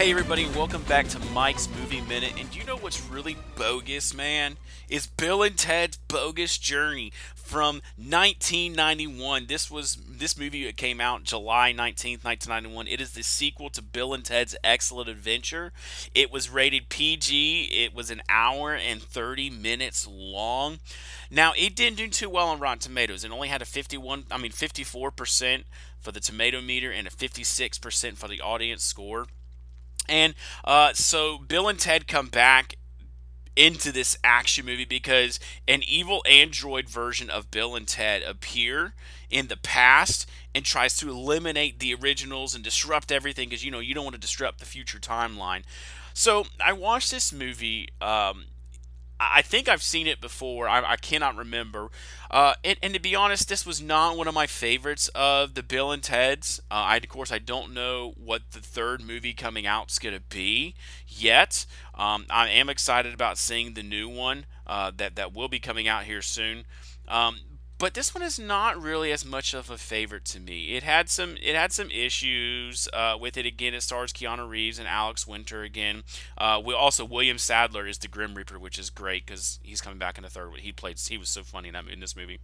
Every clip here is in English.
Hey, everybody, welcome back to Mike's Movie Minute. And you know what's really bogus, man? Is Bill and Ted's Bogus Journey from 1991. This was this movie came out July 19th, 1991. It is the sequel to Bill and Ted's Excellent Adventure. It was rated PG. It was an hour and 30 minutes long. Now, it didn't do too well on Rotten Tomatoes. It only had a 51, I mean 54% for the tomato meter and a 56% for the audience score. And uh, so Bill and Ted come back into this action movie because an evil android version of Bill and Ted appear in the past and tries to eliminate the originals and disrupt everything because you know you don't want to disrupt the future timeline. So I watched this movie um, I think I've seen it before. I, I cannot remember. Uh, and, and, to be honest, this was not one of my favorites of the Bill and Ted's. Uh, I, of course, I don't know what the third movie coming out is going to be yet. Um, I am excited about seeing the new one uh, that that will be coming out here soon. Um, but this one is not really as much of a favorite to me. It had some it had some issues uh, with it. Again, it stars Keanu Reeves and Alex Winter again. Uh, we also William Sadler is the Grim Reaper, which is great because he's coming back in the third. He played he was so funny in, that, in this movie.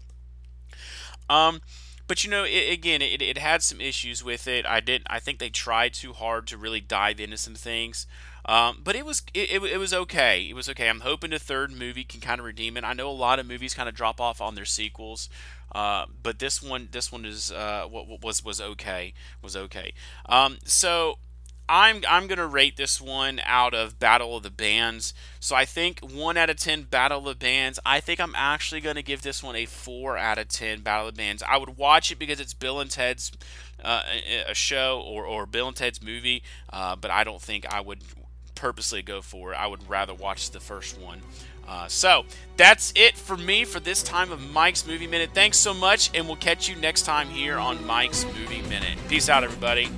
Um, but you know, it, again, it, it had some issues with it. I did I think they tried too hard to really dive into some things. Um, but it was it, it, it, was okay. It was okay. I'm hoping the third movie can kind of redeem it. I know a lot of movies kind of drop off on their sequels, uh, but this one this one is uh, was was okay was okay. Um, so I'm I'm gonna rate this one out of Battle of the Bands. So I think one out of ten Battle of the Bands. I think I'm actually gonna give this one a four out of ten Battle of the Bands. I would watch it because it's Bill and Ted's uh, a show or, or Bill and Ted's movie, uh, but I don't think I would purposely go for it. I would rather watch the first one. Uh, so that's it for me for this time of Mike's Movie Minute. Thanks so much, and we'll catch you next time here on Mike's Movie Minute. Peace out, everybody.